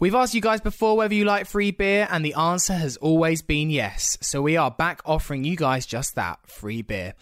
We've asked you guys before whether you like free beer, and the answer has always been yes. So we are back offering you guys just that free beer.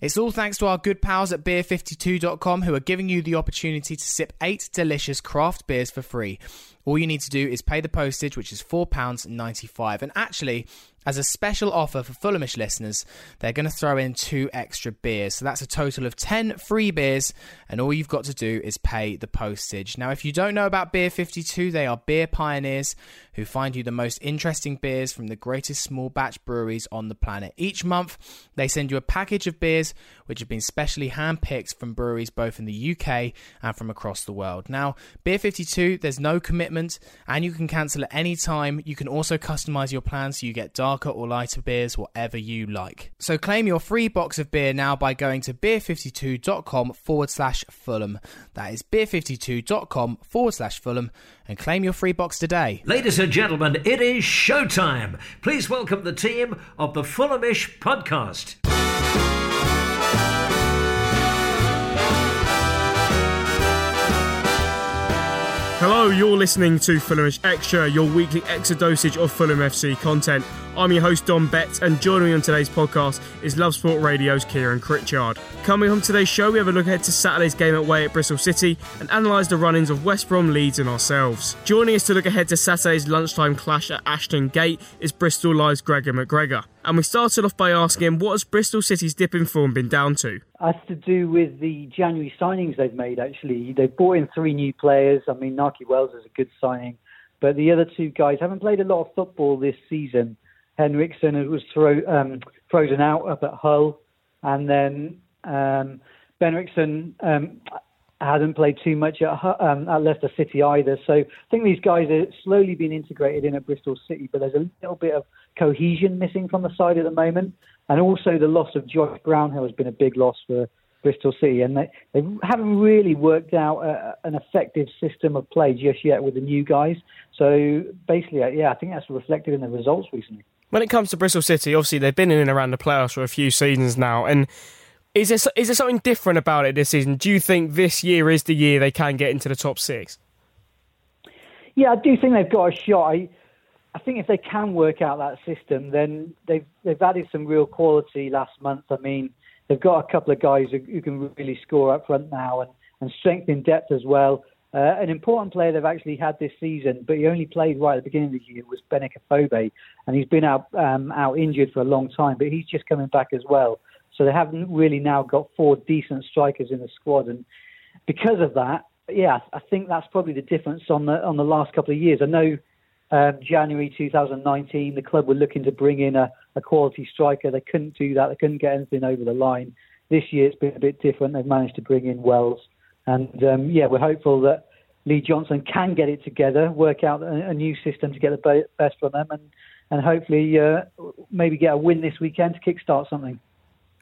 It's all thanks to our good pals at beer52.com who are giving you the opportunity to sip eight delicious craft beers for free. All you need to do is pay the postage, which is £4.95. And actually, as a special offer for Fulhamish listeners, they're going to throw in two extra beers. So that's a total of 10 free beers, and all you've got to do is pay the postage. Now, if you don't know about Beer 52, they are beer pioneers who find you the most interesting beers from the greatest small batch breweries on the planet. Each month, they send you a package of beers which have been specially handpicked from breweries both in the UK and from across the world. Now, Beer 52, there's no commitment, and you can cancel at any time. You can also customize your plan so you get dark darker or lighter beers, whatever you like. So claim your free box of beer now by going to beer52.com forward slash Fulham. That is beer52.com forward slash Fulham and claim your free box today. Ladies and gentlemen, it is showtime. Please welcome the team of the Fulhamish podcast. Hello, you're listening to Fulhamish Extra, your weekly extra dosage of Fulham FC content. I'm your host, Dom Betts, and joining me on today's podcast is Love Sport Radio's Kieran Critchard. Coming on today's show, we have a look ahead to Saturday's game at away at Bristol City and analyse the run ins of West Brom, Leeds, and ourselves. Joining us to look ahead to Saturday's lunchtime clash at Ashton Gate is Bristol Live's Gregor McGregor. And we started off by asking what has Bristol City's dip in form been down to? Has to do with the January signings they've made, actually. They've brought in three new players. I mean, Nahki Wells is a good signing, but the other two guys haven't played a lot of football this season. Henriksen was throw, um, frozen out up at Hull, and then um, Benriksen um, hadn't played too much at, um, at Leicester City either. So I think these guys are slowly being integrated in at Bristol City, but there's a little bit of cohesion missing from the side at the moment. And also the loss of Josh Brownhill has been a big loss for Bristol City, and they, they haven't really worked out a, an effective system of play just yet with the new guys. So basically, uh, yeah, I think that's reflected in the results recently. When it comes to Bristol City, obviously they've been in and around the playoffs for a few seasons now, and is there is there something different about it this season? Do you think this year is the year they can get into the top six? Yeah, I do think they've got a shot. I, I think if they can work out that system, then they've they've added some real quality last month. I mean, they've got a couple of guys who, who can really score up front now, and and strength in depth as well. Uh, an important player they've actually had this season, but he only played right at the beginning of the year was Benik Afobe, and he's been out um, out injured for a long time, but he's just coming back as well. So they haven't really now got four decent strikers in the squad, and because of that, yeah, I think that's probably the difference on the on the last couple of years. I know um, January 2019, the club were looking to bring in a, a quality striker. They couldn't do that. They couldn't get anything over the line. This year it's been a bit different. They've managed to bring in Wells and um, yeah, we're hopeful that Lee Johnson can get it together, work out a, a new system to get the best from them, and and hopefully uh, maybe get a win this weekend to kickstart something.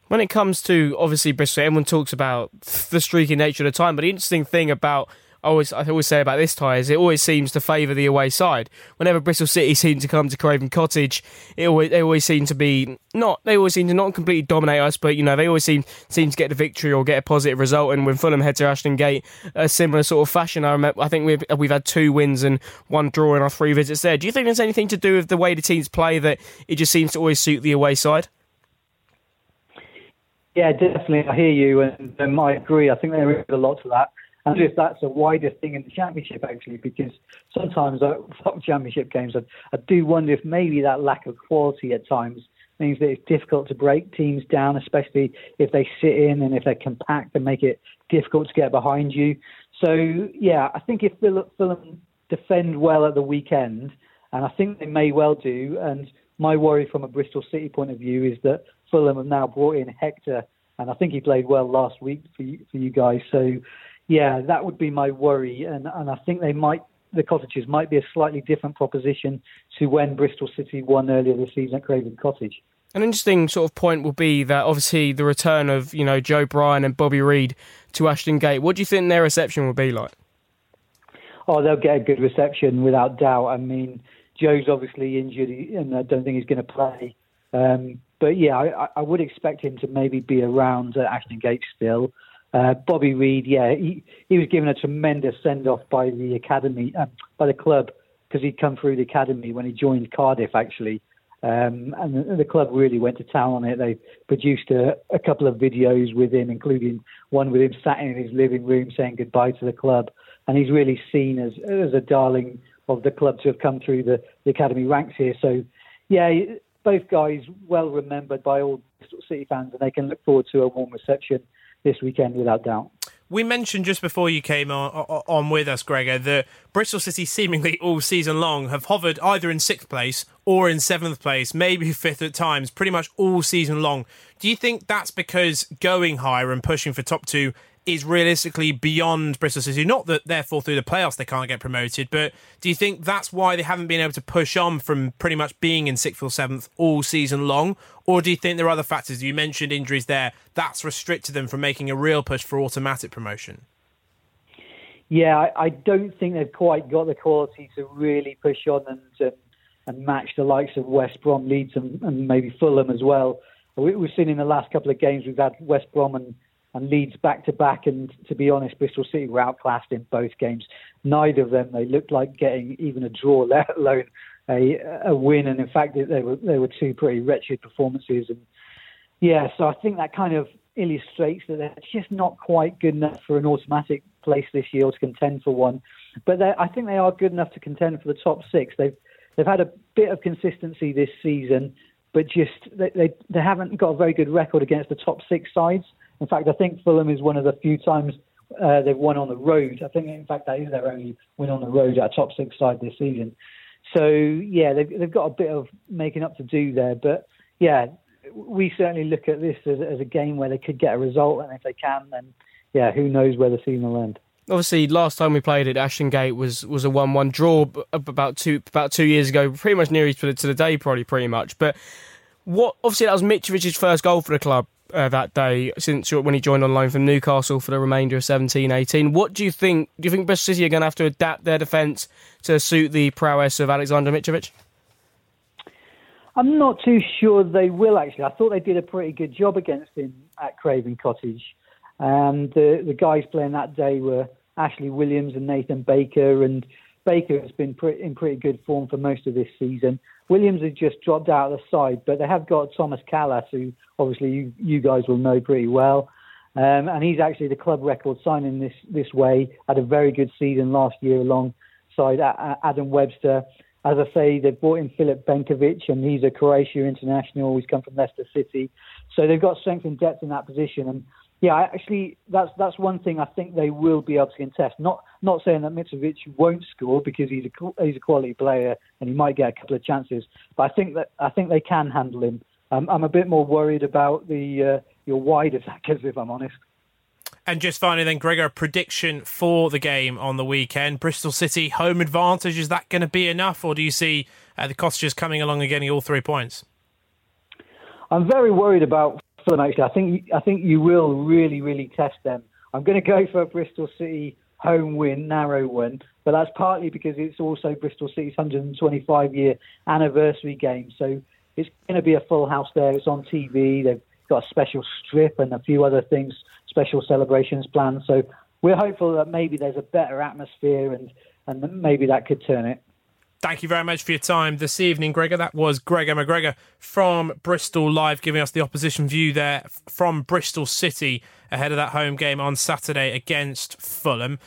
When it comes to obviously Bristol, everyone talks about the streaky nature of the time, but the interesting thing about I always I always say about this tie is it always seems to favour the away side. Whenever Bristol City seem to come to Craven Cottage, it always they always seem to be not they always seem to not completely dominate us, but you know they always seem seem to get the victory or get a positive result. And when Fulham head to Ashton Gate, a similar sort of fashion. I remember, I think we've we've had two wins and one draw in our three visits there. Do you think there's anything to do with the way the teams play that it just seems to always suit the away side? Yeah, definitely. I hear you, and um, I agree. I think there is a lot to that. And if that's a wider thing in the championship, actually, because sometimes uh, I championship games, I, I do wonder if maybe that lack of quality at times means that it's difficult to break teams down, especially if they sit in and if they're compact and make it difficult to get behind you. So, yeah, I think if Fulham defend well at the weekend, and I think they may well do, and my worry from a Bristol City point of view is that Fulham have now brought in Hector, and I think he played well last week for you, for you guys. So, yeah, that would be my worry, and and I think they might the cottages might be a slightly different proposition to when Bristol City won earlier this season at Craven Cottage. An interesting sort of point will be that obviously the return of you know Joe Bryan and Bobby Reid to Ashton Gate. What do you think their reception will be like? Oh, they'll get a good reception without doubt. I mean, Joe's obviously injured, and I don't think he's going to play. Um, but yeah, I, I, would expect him to maybe be around at Ashton Gate still. Uh, Bobby Reid, yeah, he, he was given a tremendous send off by the academy, uh, by the club, because he'd come through the academy when he joined Cardiff, actually. Um, and the, the, club really went to town on it. They produced a, a, couple of videos with him, including one with him sat in his living room saying goodbye to the club. And he's really seen as as a darling of the club to have come through the, the academy ranks here. So, yeah, both guys well remembered by all City fans, and they can look forward to a warm reception this weekend without doubt. We mentioned just before you came on, on with us, Gregor, that Bristol City seemingly all season long have hovered either in sixth place or in seventh place, maybe fifth at times, pretty much all season long. Do you think that's because going higher and pushing for top two is realistically beyond Bristol City. Not that therefore through the playoffs they can't get promoted, but do you think that's why they haven't been able to push on from pretty much being in sixth or seventh all season long? Or do you think there are other factors? You mentioned injuries there. That's restricted them from making a real push for automatic promotion. Yeah, I, I don't think they've quite got the quality to really push on and uh, and match the likes of West Brom, Leeds, and, and maybe Fulham as well. We, we've seen in the last couple of games we've had West Brom and and Leeds back to back. And to be honest, Bristol City were outclassed in both games. Neither of them they looked like getting even a draw, let alone a, a win. And in fact, they were they were two pretty wretched performances. And yeah, so I think that kind of illustrates that they're just not quite good enough for an automatic place this year to contend for one. But I think they are good enough to contend for the top six. They've they've had a bit of consistency this season, but just they, they they haven't got a very good record against the top six sides. In fact, I think Fulham is one of the few times uh, they've won on the road. I think, in fact, that is their only win on the road at a top six side this season. So, yeah, they've, they've got a bit of making up to do there. But, yeah, we certainly look at this as, as a game where they could get a result. And if they can, then, yeah, who knows where the season will end obviously last time we played at Ashton Gate was was a one one draw about two about two years ago, pretty much nearly to the, to the day, probably pretty much. But what obviously that was Mitrovic's first goal for the club uh, that day since when he joined on loan from Newcastle for the remainder of 17-18. What do you think? Do you think Bristol City are going to have to adapt their defence to suit the prowess of Alexander Mitrovic? I'm not too sure they will actually. I thought they did a pretty good job against him at Craven Cottage. And the the guys playing that day were Ashley Williams and Nathan Baker, and Baker has been in pretty good form for most of this season. Williams has just dropped out of the side, but they have got Tomas Kalas, who obviously you, you guys will know pretty well. Um, and he's actually the club record signing this this way. Had a very good season last year alongside Adam Webster. As I say, they've brought in Filip Benkovic, and he's a Croatia international. He's come from Leicester City, so they've got strength and depth in that position. And yeah, actually, that's that's one thing I think they will be able to contest. Not not saying that Mitrovic won't score because he's a he's a quality player and he might get a couple of chances, but I think that I think they can handle him. Um, I'm a bit more worried about the uh, your wide attackers, if I'm honest. And just finally, then, Gregor, a prediction for the game on the weekend. Bristol City home advantage is that going to be enough, or do you see uh, the Cottagers coming along and getting all three points? I'm very worried about Actually, I think I think you will really, really test them. I'm going to go for a Bristol City home win, narrow win, but that's partly because it's also Bristol City's 125 year anniversary game. So it's going to be a full house there. It's on TV. They've got a special strip and a few other things, special celebrations planned. So we're hopeful that maybe there's a better atmosphere and and maybe that could turn it. Thank you very much for your time this evening, Gregor. That was Gregor McGregor from Bristol Live giving us the opposition view there from Bristol City ahead of that home game on Saturday against Fulham.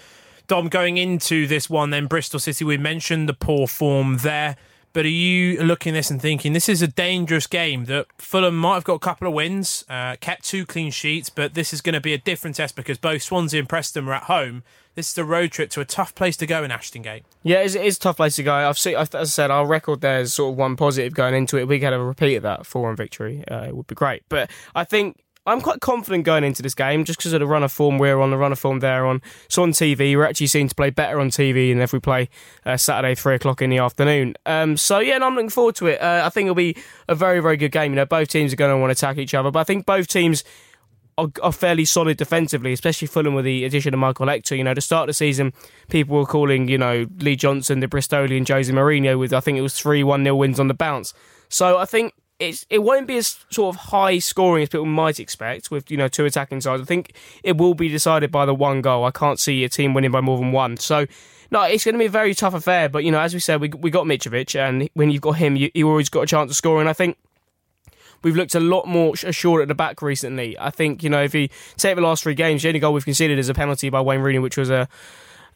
Dom, going into this one, then Bristol City, we mentioned the poor form there. But are you looking at this and thinking this is a dangerous game that Fulham might have got a couple of wins, uh, kept two clean sheets, but this is going to be a different test because both Swansea and Preston are at home. This is a road trip to a tough place to go in Ashton Gate. Yeah, it is a tough place to go. I've seen, as I said, our record there is sort of one positive going into it. If we get a repeat of that four-one victory, uh, it would be great. But I think I'm quite confident going into this game just because of the run of form we're on, the run of form they're on. So on TV, we're actually seen to play better on TV than if we play uh, Saturday three o'clock in the afternoon. Um, so yeah, and I'm looking forward to it. Uh, I think it'll be a very very good game. You know, both teams are going to want to attack each other, but I think both teams are, fairly solid defensively, especially Fulham with the addition of Michael Hector. You know, to start the season, people were calling, you know, Lee Johnson, the Bristolian, Jose Mourinho with, I think it was 3 1 nil wins on the bounce. So I think it's it won't be as sort of high scoring as people might expect with you know two attacking sides. I think it will be decided by the one goal. I can't see a team winning by more than one. So no, it's going to be a very tough affair. But you know, as we said, we we got Mitrovic, and when you've got him, you, you always got a chance of scoring. I think we've looked a lot more assured at the back recently. I think, you know, if you take the last three games, the only goal we've conceded is a penalty by Wayne Rooney, which was a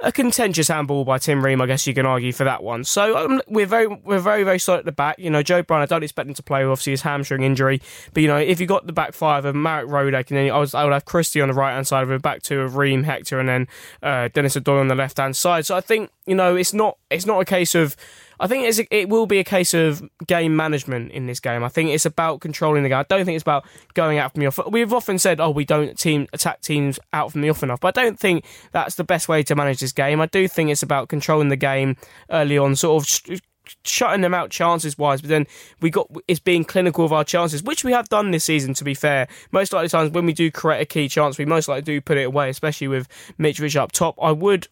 a contentious handball by Tim Ream, I guess you can argue for that one. So um, we're very, we're very, very solid at the back. You know, Joe Bryan, I don't expect him to play. Obviously, his hamstring injury, but you know, if you got the back five of Marek Rodák, and then I, was, I would have Christie on the right hand side of it, back two of Ream, Hector, and then uh, Denis Odoi on the left hand side. So I think you know, it's not, it's not a case of I think it's a, it will be a case of game management in this game. I think it's about controlling the game. I don't think it's about going out from the off. We've often said, "Oh, we don't team attack teams out from the off enough," but I don't think that's the best way to manage this game. I do think it's about controlling the game early on, sort of shutting them out chances wise, but then we got it's being clinical of our chances, which we have done this season. To be fair, most likely times when we do create a key chance, we most likely do put it away, especially with Mitrovic up top. I would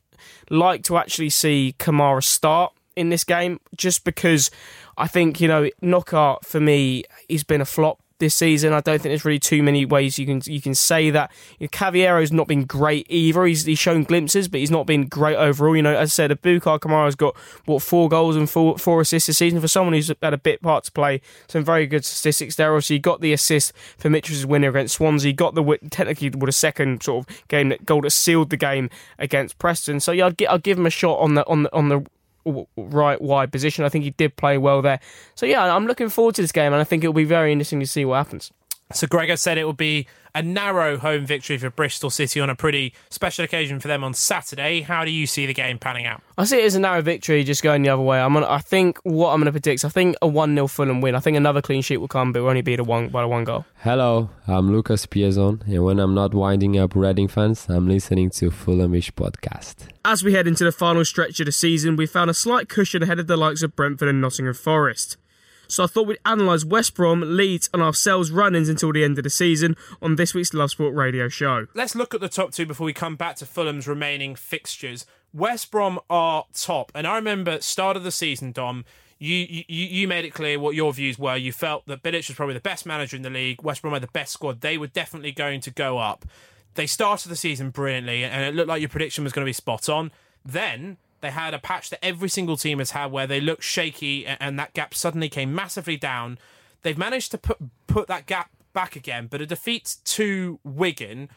like to actually see Kamara start in this game just because I think, you know, Knockaert for me, he's been a flop this season. I don't think there's really too many ways you can you can say that. You know, Cavaleiro's not been great either. He's, he's shown glimpses, but he's not been great overall. You know, as I said, Aboubakar Kamara's got what four goals and four, four assists this season for someone who's had a bit part to play. Some very good statistics there. Also, he got the assist for Mitchell's winner against Swansea. Got the technically with a second sort of game that goal that sealed the game against Preston. So yeah, I'd, I'd give him a shot on the on the on the right wide position. I think he did play well there. So yeah, I'm looking forward to this game, and I think it'll be very interesting to see what happens. So Gregor said it would be a narrow home victory for Bristol City on a pretty special occasion for them on Saturday. How do you see the game panning out? I see it as a narrow victory, just going the other way. I'm I think what I'm going to predict. Is I think a one 0 Fulham win. I think another clean sheet will come, but it will only be the one by the one goal. Hello, I'm Lucas Piazon, and when I'm not winding up Reading fans, I'm listening to Fulhamish podcast. As we head into the final stretch of the season, we found a slight cushion ahead of the likes of Brentford and Nottingham Forest. So I thought we'd analyse West Brom, Leeds, and ourselves run ins until the end of the season on this week's Love Sport Radio show. Let's look at the top two before we come back to Fulham's remaining fixtures. West Brom are top, and I remember start of the season, Dom. You, you you made it clear what your views were. You felt that Bilic was probably the best manager in the league. West Brom had the best squad. They were definitely going to go up. They started the season brilliantly, and it looked like your prediction was going to be spot on. Then they had a patch that every single team has had where they looked shaky and that gap suddenly came massively down. They've managed to put put that gap back again, but a defeat to Wigan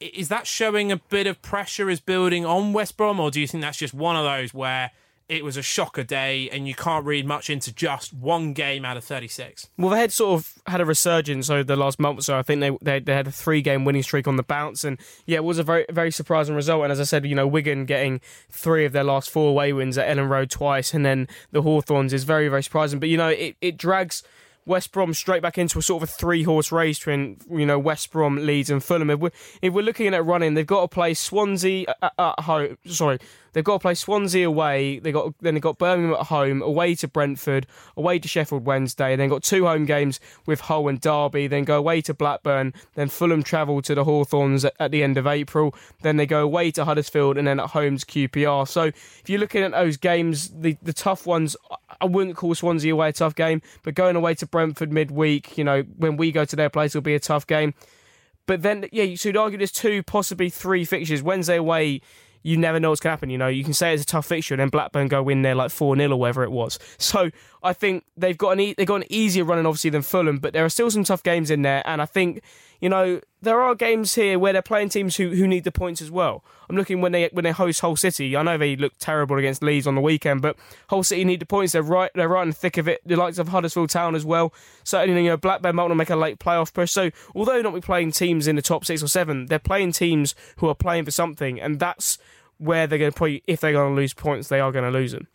is that showing a bit of pressure is building on West Brom, or do you think that's just one of those where it was a shocker day and you can't read much into just one game out of 36. Well, they had sort of had a resurgence over the last month or so. I think they, they, they had a three game winning streak on the bounce. And yeah, it was a very, very surprising result. And as I said, you know, Wigan getting three of their last four away wins at Elland Road twice and then the Hawthorns is very, very surprising. But, you know, it, it drags. West Brom straight back into a sort of a three horse race between you know West Brom, Leeds, and Fulham. If we're, if we're looking at running, they've got to play Swansea at, at home. Sorry, They've got to play Swansea away. They got then they got Birmingham at home, away to Brentford, away to Sheffield Wednesday. Then got two home games with Hull and Derby. Then go away to Blackburn. Then Fulham travel to the Hawthorns at, at the end of April. Then they go away to Huddersfield and then at home to QPR. So if you're looking at those games, the the tough ones, I wouldn't call Swansea away a tough game, but going away to Brentford midweek, you know, when we go to their place, will be a tough game. But then, yeah, you'd argue there's two, possibly three fixtures. Wednesday away you never know what's going to happen. You know, you can say it's a tough fixture, and then Blackburn go win there like four 0 or whatever it was. So I think they've got an e- they've got an easier running obviously than Fulham, but there are still some tough games in there, and I think you know there are games here where they're playing teams who, who need the points as well. I'm looking when they when they host Hull City. I know they looked terrible against Leeds on the weekend, but Hull City need the points. They're right they're right in the thick of it. The likes of Huddersfield Town as well. Certainly, you know Blackburn might not make a late playoff push. So although not be playing teams in the top six or seven, they're playing teams who are playing for something, and that's where they're going to probably, if they're going to lose points, they are going to lose them.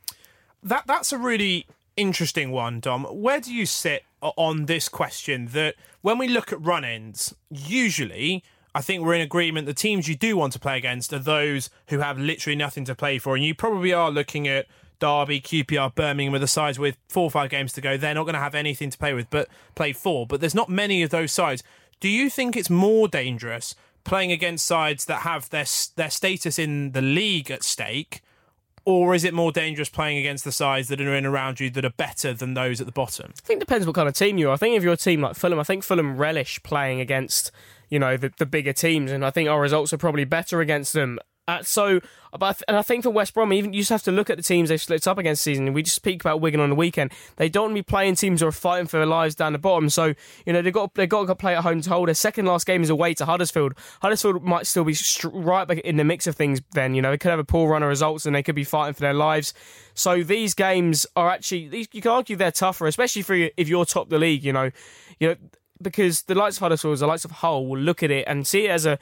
That that's a really interesting one, Dom. Where do you sit on this question that when we look at run-ins, usually I think we're in agreement. The teams you do want to play against are those who have literally nothing to play for, and you probably are looking at Derby, QPR, Birmingham with the sides with four or five games to go. They're not going to have anything to play with, but play for. But there's not many of those sides. Do you think it's more dangerous playing against sides that have their their status in the league at stake? Or is it more dangerous playing against the sides that are in around you that are better than those at the bottom? I think it depends what kind of team you are. I think if you're a team like Fulham, I think Fulham relish playing against you know the, the bigger teams, and I think our results are probably better against them. Uh, so, but and I think for West Brom, even you just have to look at the teams they've split up against season. We just speak about Wigan on the weekend. They don't want to be playing teams who are fighting for their lives down the bottom. So you know they've got they've got to play at home to hold. Their second last game is away to Huddersfield. Huddersfield might still be right back in the mix of things. Then you know they could have a poor run of results and they could be fighting for their lives. So these games are actually you can argue they're tougher, especially for if you're top the league. You know, you know because the likes of Huddersfield, the likes of Hull will look at it and see it as a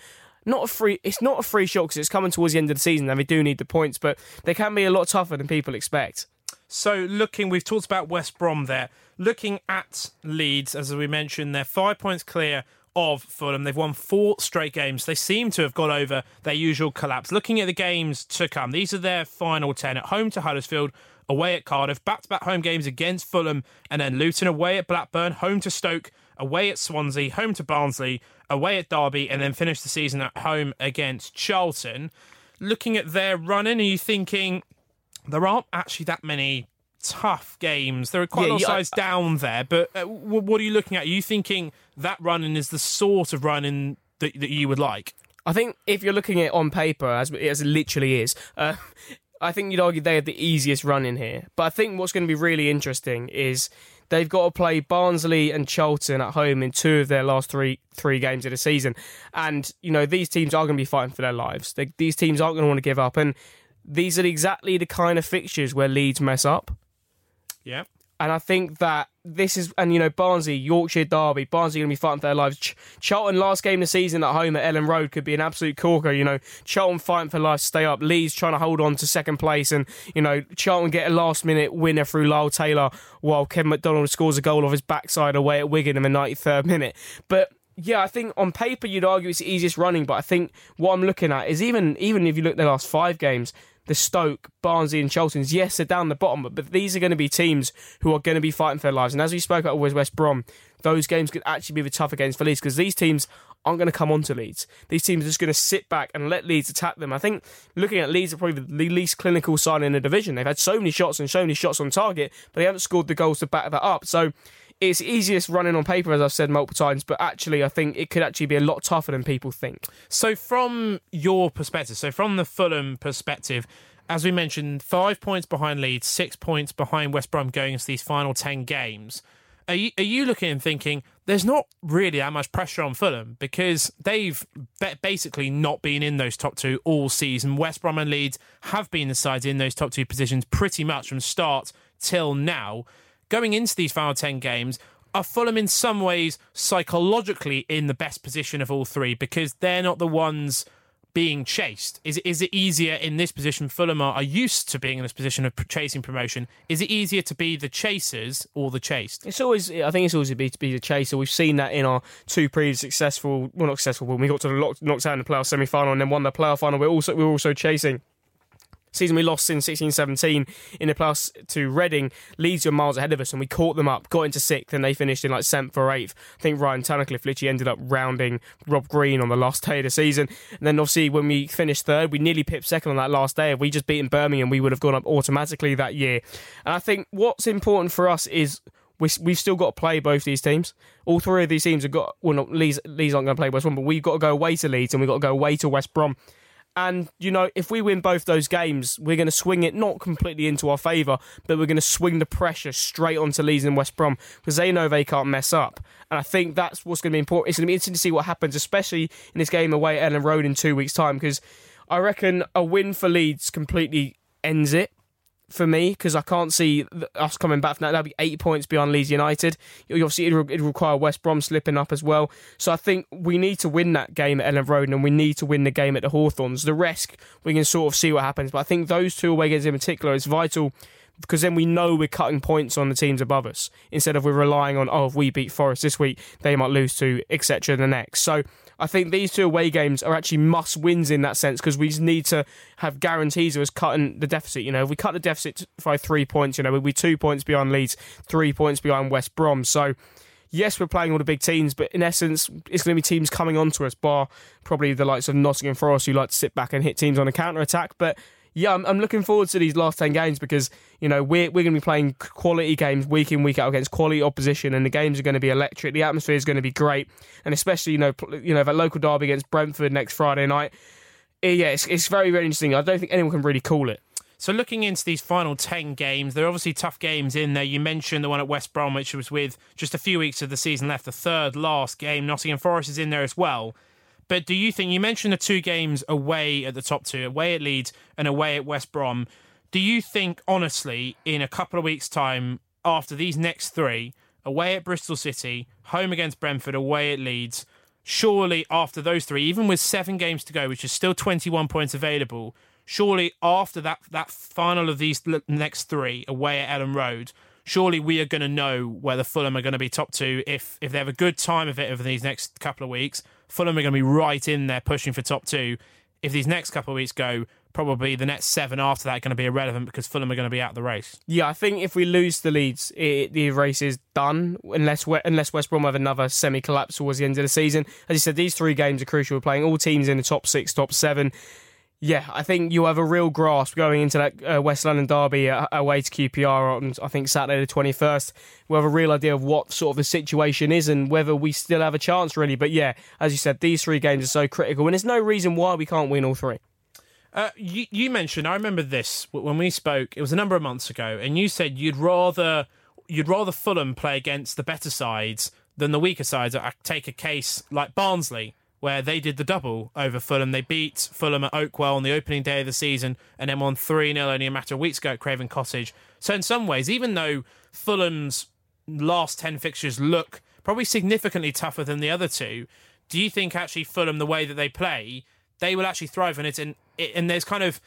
not a free. It's not a free shot because it's coming towards the end of the season and they do need the points, but they can be a lot tougher than people expect. So, looking, we've talked about West Brom there. Looking at Leeds, as we mentioned, they're five points clear of Fulham. They've won four straight games. They seem to have got over their usual collapse. Looking at the games to come, these are their final 10 at home to Huddersfield, away at Cardiff, back to back home games against Fulham, and then Luton away at Blackburn, home to Stoke, away at Swansea, home to Barnsley, away at Derby, and then finish the season at home against Charlton. Looking at their running, are you thinking there aren't actually that many tough games? There are quite Yeah, a lot of yeah, I- sides down there, but uh, what are you looking at? Are you thinking that running is the sort of running that, that you would like? I think if you're looking at it on paper, as, as it literally is, uh, I think you'd argue they have the easiest run in here. But I think what's going to be really interesting is they've got to play Barnsley and Charlton at home in two of their last three three games of the season, and you know these teams are going to be fighting for their lives. They, these teams aren't going to want to give up, and these are exactly the kind of fixtures where Leeds mess up. Yeah. And I think that this is, and you know, Barnsley, Yorkshire Derby, Barnsley going to be fighting for their lives. Ch- Charlton last game of the season at home at Elland Road could be an absolute corker. You know, Charlton fighting for life, to stay up. Leeds trying to hold on to second place, and you know, Charlton get a last minute winner through Lyle Taylor while Kevin McDonald scores a goal off his backside away at Wigan in the 93rd minute. But yeah, I think on paper you'd argue it's the easiest running, but I think what I'm looking at is even even if you look at the last five games, the Stoke, Barnsley, and Charlton's, yes, they're down the bottom, but, but these are going to be teams who are going to be fighting for their lives. And as we spoke about with West Brom, those games could actually be the tougher games for Leeds because these teams aren't going to come onto Leeds. These teams are just going to sit back and let Leeds attack them. I think looking at Leeds are probably the least clinical side in the division. They've had so many shots and so many shots on target, but they haven't scored the goals to back that up. So it's easiest running on paper, as I've said multiple times, but actually, I think it could actually be a lot tougher than people think. So, from your perspective, so from the Fulham perspective, as we mentioned, five points behind Leeds, six points behind West Brom going into these final 10 games. Are you, are you looking and thinking there's not really that much pressure on Fulham because they've ba- basically not been in those top two all season? West Brom and Leeds have been the sides in those top two positions pretty much from start till now. Going into these final 10 games, are Fulham in some ways psychologically in the best position of all three because they're not the ones being chased? Is it, is it easier in this position? Fulham are, are used to being in this position of chasing promotion. Is it easier to be the chasers or the chased? It's always, I think it's always be to be the chaser. We've seen that in our two previous successful, well, not successful, when we got to the lock, knocked out in the playoff semi final and then won the playoff final. We're also we were also chasing. Season we lost in 16-17 in the plus to Reading. Leeds were miles ahead of us, and we caught them up. Got into sixth, and they finished in like seventh or eighth. I think Ryan Tunnicliffe literally ended up rounding Rob Green on the last day of the season. And then obviously when we finished third, we nearly pipped second on that last day. If we just beaten Birmingham, we would have gone up automatically that year. And I think what's important for us is we, we've still got to play both these teams. All three of these teams have got. Well, not Leeds. Leeds aren't going to play West Brom, but we've got to go away to Leeds and we've got to go away to West Brom. And you know, if we win both those games, we're going to swing it not completely into our favour, but we're going to swing the pressure straight onto Leeds and West Brom because they know they can't mess up. And I think that's what's going to be important. It's going to be interesting to see what happens, especially in this game away at Elland Road in two weeks' time, because I reckon a win for Leeds completely ends it for me because I can't see us coming back from that. That'll be eight points beyond Leeds United. Obviously, it'll, it'll require West Brom slipping up as well. So I think we need to win that game at Elland Road and we need to win the game at the Hawthorns. The rest, we can sort of see what happens. But I think those two away games in particular is vital because then we know we're cutting points on the teams above us instead of we're relying on oh if we beat Forest this week they might lose to etc the next. So I think these two away games are actually must wins in that sense because we need to have guarantees of us cutting the deficit. You know, if we cut the deficit by three points, you know, we'll be two points behind Leeds, three points behind West Brom. So yes, we're playing all the big teams, but in essence, it's going to be teams coming onto us, bar probably the likes of Nottingham Forest who like to sit back and hit teams on a counter attack. But yeah, I'm, I'm, looking forward to these last 10 games because, you know, we're, we're going to be playing quality games week in, week out against quality opposition, and the games are going to be electric. The atmosphere is going to be great. And especially, you know, you know, that local derby against Brentford next Friday night. Eh, yeah, it's, it's very, very interesting. I don't think anyone can really call it. So looking into these final 10 games, they're obviously tough games in there. You mentioned the one at West Brom, which was with just a few weeks of the season left, the third last game. Nottingham Forest is in there as well. But do you think you mentioned the two games away at the top two, away at Leeds and away at West Brom? Do you think, honestly, in a couple of weeks' time, after these next three, away at Bristol City, home against Brentford, away at Leeds, surely after those three, even with seven games to go, which is still 21 points available, surely after that, that final of these next three away at Elland Road, surely we are going to know whether Fulham are going to be top two if if they have a good time of it over these next couple of weeks. Fulham are going to be right in there pushing for top two. If these next couple of weeks go, probably the next seven after that are going to be irrelevant because Fulham are going to be out of the race. Yeah, I think if we lose the Leeds, it, the race is done unless unless West Brom have another semi collapse towards the end of the season. As you said, these three games are crucial. We're playing all teams in the top six, top seven. Yeah, I think you have a real grasp going into that uh, West London derby uh, away to QPR on, I think, Saturday the 21st. We have a real idea of what sort of the situation is and whether we still have a chance, really. But yeah, as you said, these three games are so critical, and there's no reason why we can't win all three. Uh, you, you mentioned, I remember this when we spoke, it was a number of months ago, and you said you'd rather you'd rather Fulham play against the better sides than the weaker sides. I take a case like Barnsley where they did the double over Fulham. They beat Fulham at Oakwell on the opening day of the season and then won 3 0 only a matter of weeks ago at Craven Cottage. So, in some ways, even though Fulham's last 10 fixtures look probably significantly tougher than the other two, do you think actually Fulham, the way that they play, they will actually thrive in it? And, and there's kind of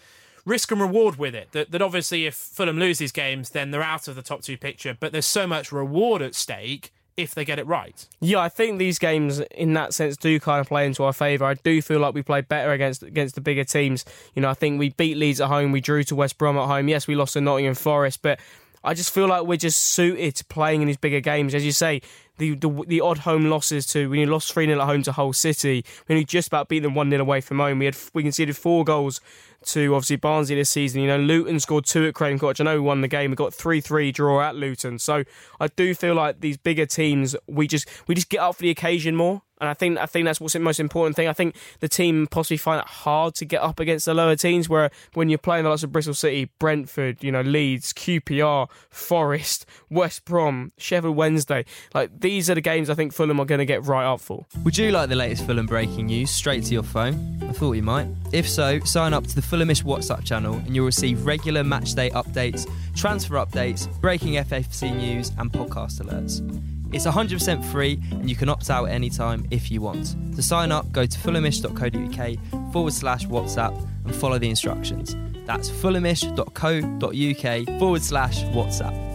risk and reward with it. That, that obviously, if Fulham lose these games, then they're out of the top two picture, but there's so much reward at stake if they get it right. Yeah, I think these games, in that sense, do kind of play into our favour. I do feel like we played better against against the bigger teams. You know, I think we beat Leeds at home, we drew to West Brom at home. Yes, we lost to Nottingham Forest, but I just feel like we're just suited to playing in these bigger games. As you say, the the, the odd home losses to when you lost 3 0 at home to Hull City, when you just about beat them 1 0 away from home. We had we conceded four goals to obviously Barnsley this season. You know, Luton scored two at Craven Cottage. I know we won the game. We got three three draw at Luton. So I do feel like these bigger teams, we just we just get up for the occasion more. And I think I think that's what's the most important thing. I think the team possibly find it hard to get up against the lower teams. Where when you're playing the likes of Bristol City, Brentford, you know Leeds, QPR, Forest, West Brom, Sheffield Wednesday, like these are the games I think Fulham are going to get right up for. Would you like the latest Fulham breaking news straight to your phone? I thought you might. If so, sign up to the Fulhamish WhatsApp channel and you'll receive regular matchday updates, transfer updates, breaking FFC news, and podcast alerts. It's 100% free and you can opt out anytime if you want. To sign up, go to fulhamish.co.uk forward slash WhatsApp and follow the instructions. That's fulhamish.co.uk forward slash WhatsApp.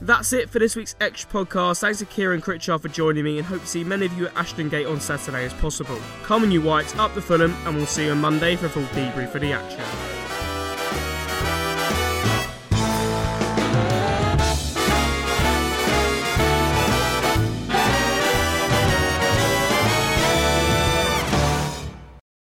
That's it for this week's extra podcast. Thanks to Kieran Critchard for joining me and hope to see many of you at Ashton Gate on Saturday as possible. Come on, you Whites, up the Fulham, and we'll see you on Monday for a full debrief for the action.